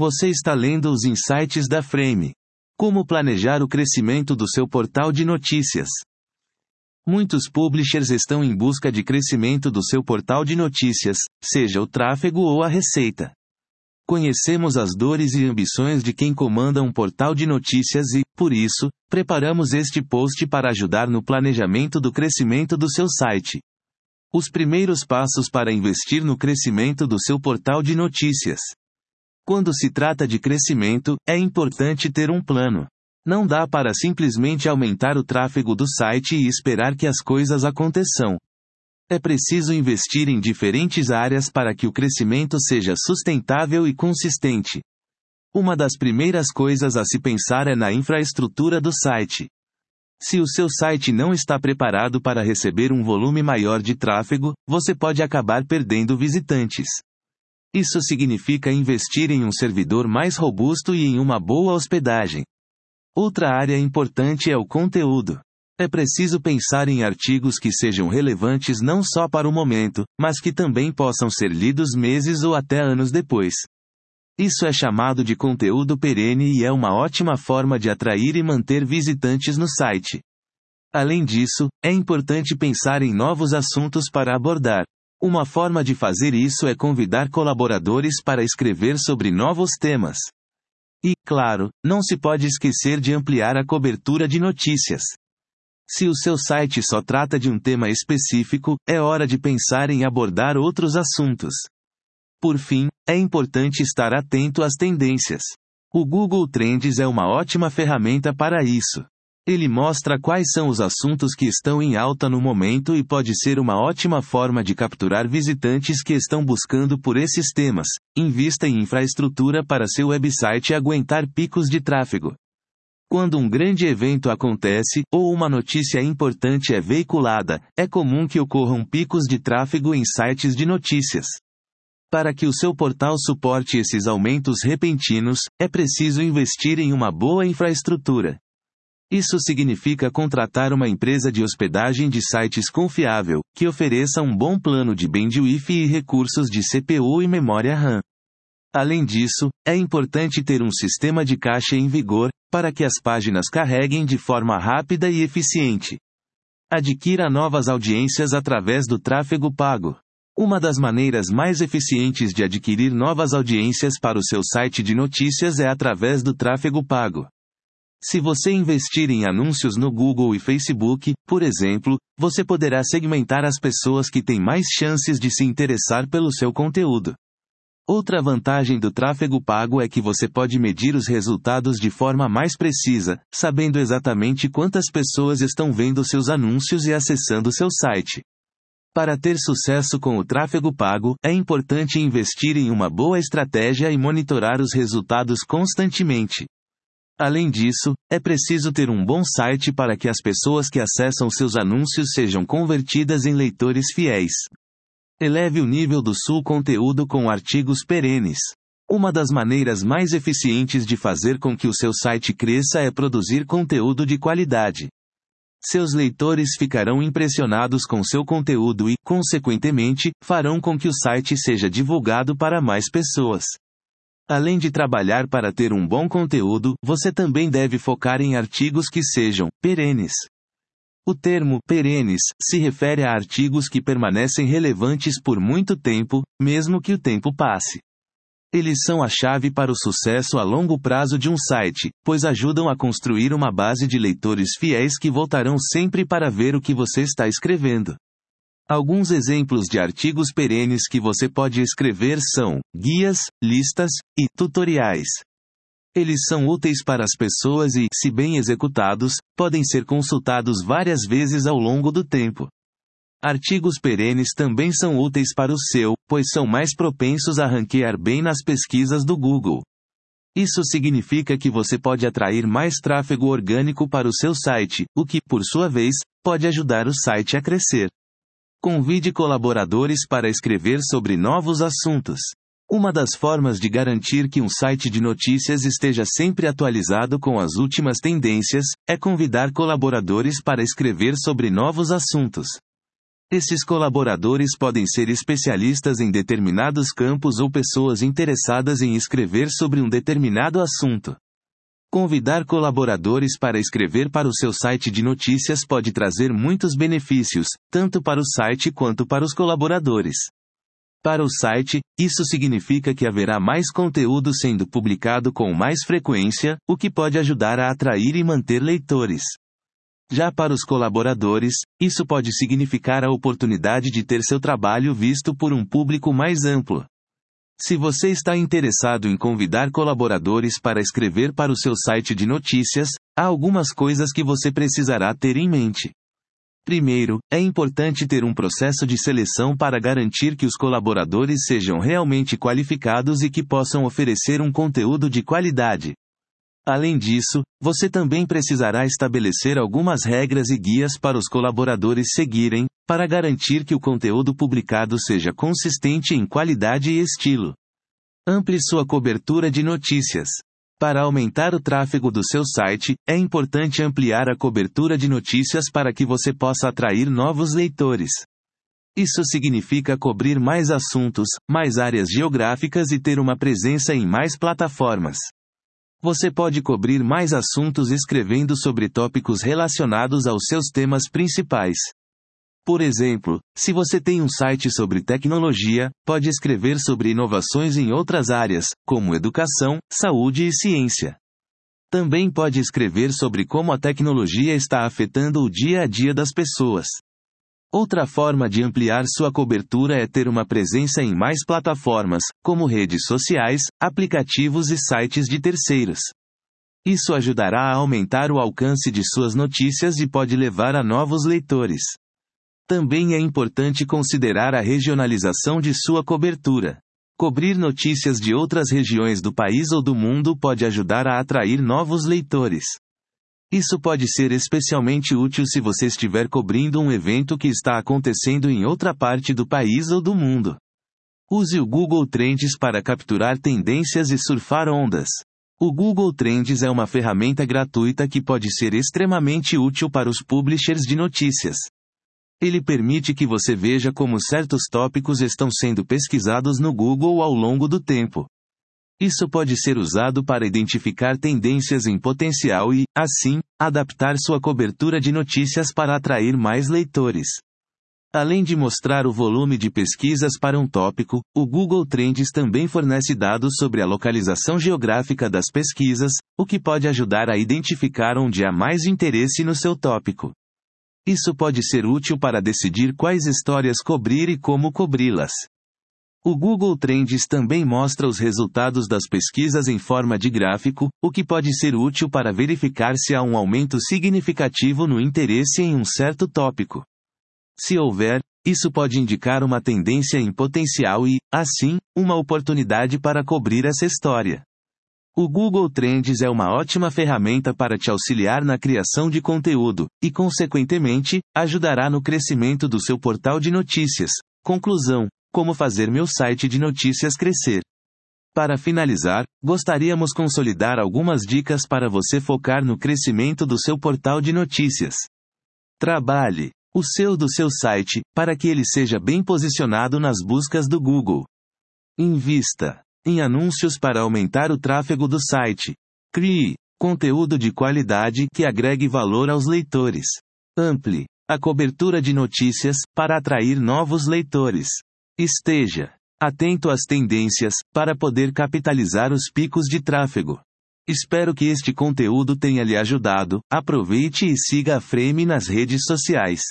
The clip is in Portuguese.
Você está lendo os insights da Frame. Como planejar o crescimento do seu portal de notícias. Muitos publishers estão em busca de crescimento do seu portal de notícias, seja o tráfego ou a receita. Conhecemos as dores e ambições de quem comanda um portal de notícias e, por isso, preparamos este post para ajudar no planejamento do crescimento do seu site. Os primeiros passos para investir no crescimento do seu portal de notícias. Quando se trata de crescimento, é importante ter um plano. Não dá para simplesmente aumentar o tráfego do site e esperar que as coisas aconteçam. É preciso investir em diferentes áreas para que o crescimento seja sustentável e consistente. Uma das primeiras coisas a se pensar é na infraestrutura do site. Se o seu site não está preparado para receber um volume maior de tráfego, você pode acabar perdendo visitantes. Isso significa investir em um servidor mais robusto e em uma boa hospedagem. Outra área importante é o conteúdo. É preciso pensar em artigos que sejam relevantes não só para o momento, mas que também possam ser lidos meses ou até anos depois. Isso é chamado de conteúdo perene e é uma ótima forma de atrair e manter visitantes no site. Além disso, é importante pensar em novos assuntos para abordar. Uma forma de fazer isso é convidar colaboradores para escrever sobre novos temas. E, claro, não se pode esquecer de ampliar a cobertura de notícias. Se o seu site só trata de um tema específico, é hora de pensar em abordar outros assuntos. Por fim, é importante estar atento às tendências. O Google Trends é uma ótima ferramenta para isso. Ele mostra quais são os assuntos que estão em alta no momento e pode ser uma ótima forma de capturar visitantes que estão buscando por esses temas. Invista em infraestrutura para seu website aguentar picos de tráfego. Quando um grande evento acontece, ou uma notícia importante é veiculada, é comum que ocorram picos de tráfego em sites de notícias. Para que o seu portal suporte esses aumentos repentinos, é preciso investir em uma boa infraestrutura. Isso significa contratar uma empresa de hospedagem de sites confiável, que ofereça um bom plano de bandwidth e recursos de CPU e memória RAM. Além disso, é importante ter um sistema de caixa em vigor, para que as páginas carreguem de forma rápida e eficiente. Adquira novas audiências através do tráfego pago. Uma das maneiras mais eficientes de adquirir novas audiências para o seu site de notícias é através do tráfego pago. Se você investir em anúncios no Google e Facebook, por exemplo, você poderá segmentar as pessoas que têm mais chances de se interessar pelo seu conteúdo. Outra vantagem do tráfego pago é que você pode medir os resultados de forma mais precisa, sabendo exatamente quantas pessoas estão vendo seus anúncios e acessando seu site. Para ter sucesso com o tráfego pago, é importante investir em uma boa estratégia e monitorar os resultados constantemente. Além disso, é preciso ter um bom site para que as pessoas que acessam seus anúncios sejam convertidas em leitores fiéis. Eleve o nível do seu conteúdo com artigos perenes. Uma das maneiras mais eficientes de fazer com que o seu site cresça é produzir conteúdo de qualidade. Seus leitores ficarão impressionados com seu conteúdo e, consequentemente, farão com que o site seja divulgado para mais pessoas. Além de trabalhar para ter um bom conteúdo, você também deve focar em artigos que sejam perenes. O termo perenes se refere a artigos que permanecem relevantes por muito tempo, mesmo que o tempo passe. Eles são a chave para o sucesso a longo prazo de um site, pois ajudam a construir uma base de leitores fiéis que voltarão sempre para ver o que você está escrevendo. Alguns exemplos de artigos perenes que você pode escrever são guias, listas e tutoriais. Eles são úteis para as pessoas e, se bem executados, podem ser consultados várias vezes ao longo do tempo. Artigos perenes também são úteis para o seu, pois são mais propensos a ranquear bem nas pesquisas do Google. Isso significa que você pode atrair mais tráfego orgânico para o seu site, o que, por sua vez, pode ajudar o site a crescer. Convide colaboradores para escrever sobre novos assuntos. Uma das formas de garantir que um site de notícias esteja sempre atualizado com as últimas tendências é convidar colaboradores para escrever sobre novos assuntos. Esses colaboradores podem ser especialistas em determinados campos ou pessoas interessadas em escrever sobre um determinado assunto. Convidar colaboradores para escrever para o seu site de notícias pode trazer muitos benefícios, tanto para o site quanto para os colaboradores. Para o site, isso significa que haverá mais conteúdo sendo publicado com mais frequência, o que pode ajudar a atrair e manter leitores. Já para os colaboradores, isso pode significar a oportunidade de ter seu trabalho visto por um público mais amplo. Se você está interessado em convidar colaboradores para escrever para o seu site de notícias, há algumas coisas que você precisará ter em mente. Primeiro, é importante ter um processo de seleção para garantir que os colaboradores sejam realmente qualificados e que possam oferecer um conteúdo de qualidade. Além disso, você também precisará estabelecer algumas regras e guias para os colaboradores seguirem, para garantir que o conteúdo publicado seja consistente em qualidade e estilo. Amplie sua cobertura de notícias. Para aumentar o tráfego do seu site, é importante ampliar a cobertura de notícias para que você possa atrair novos leitores. Isso significa cobrir mais assuntos, mais áreas geográficas e ter uma presença em mais plataformas. Você pode cobrir mais assuntos escrevendo sobre tópicos relacionados aos seus temas principais. Por exemplo, se você tem um site sobre tecnologia, pode escrever sobre inovações em outras áreas, como educação, saúde e ciência. Também pode escrever sobre como a tecnologia está afetando o dia a dia das pessoas. Outra forma de ampliar sua cobertura é ter uma presença em mais plataformas, como redes sociais, aplicativos e sites de terceiros. Isso ajudará a aumentar o alcance de suas notícias e pode levar a novos leitores. Também é importante considerar a regionalização de sua cobertura. Cobrir notícias de outras regiões do país ou do mundo pode ajudar a atrair novos leitores. Isso pode ser especialmente útil se você estiver cobrindo um evento que está acontecendo em outra parte do país ou do mundo. Use o Google Trends para capturar tendências e surfar ondas. O Google Trends é uma ferramenta gratuita que pode ser extremamente útil para os publishers de notícias. Ele permite que você veja como certos tópicos estão sendo pesquisados no Google ao longo do tempo. Isso pode ser usado para identificar tendências em potencial e, assim, adaptar sua cobertura de notícias para atrair mais leitores. Além de mostrar o volume de pesquisas para um tópico, o Google Trends também fornece dados sobre a localização geográfica das pesquisas, o que pode ajudar a identificar onde há mais interesse no seu tópico. Isso pode ser útil para decidir quais histórias cobrir e como cobri-las. O Google Trends também mostra os resultados das pesquisas em forma de gráfico, o que pode ser útil para verificar se há um aumento significativo no interesse em um certo tópico. Se houver, isso pode indicar uma tendência em potencial e, assim, uma oportunidade para cobrir essa história. O Google Trends é uma ótima ferramenta para te auxiliar na criação de conteúdo, e, consequentemente, ajudará no crescimento do seu portal de notícias. Conclusão: Como fazer meu site de notícias crescer. Para finalizar, gostaríamos consolidar algumas dicas para você focar no crescimento do seu portal de notícias. Trabalhe o seu do seu site, para que ele seja bem posicionado nas buscas do Google. Invista em anúncios para aumentar o tráfego do site. Crie conteúdo de qualidade que agregue valor aos leitores. Amplie a cobertura de notícias para atrair novos leitores. Esteja atento às tendências para poder capitalizar os picos de tráfego. Espero que este conteúdo tenha lhe ajudado. Aproveite e siga a Frame nas redes sociais.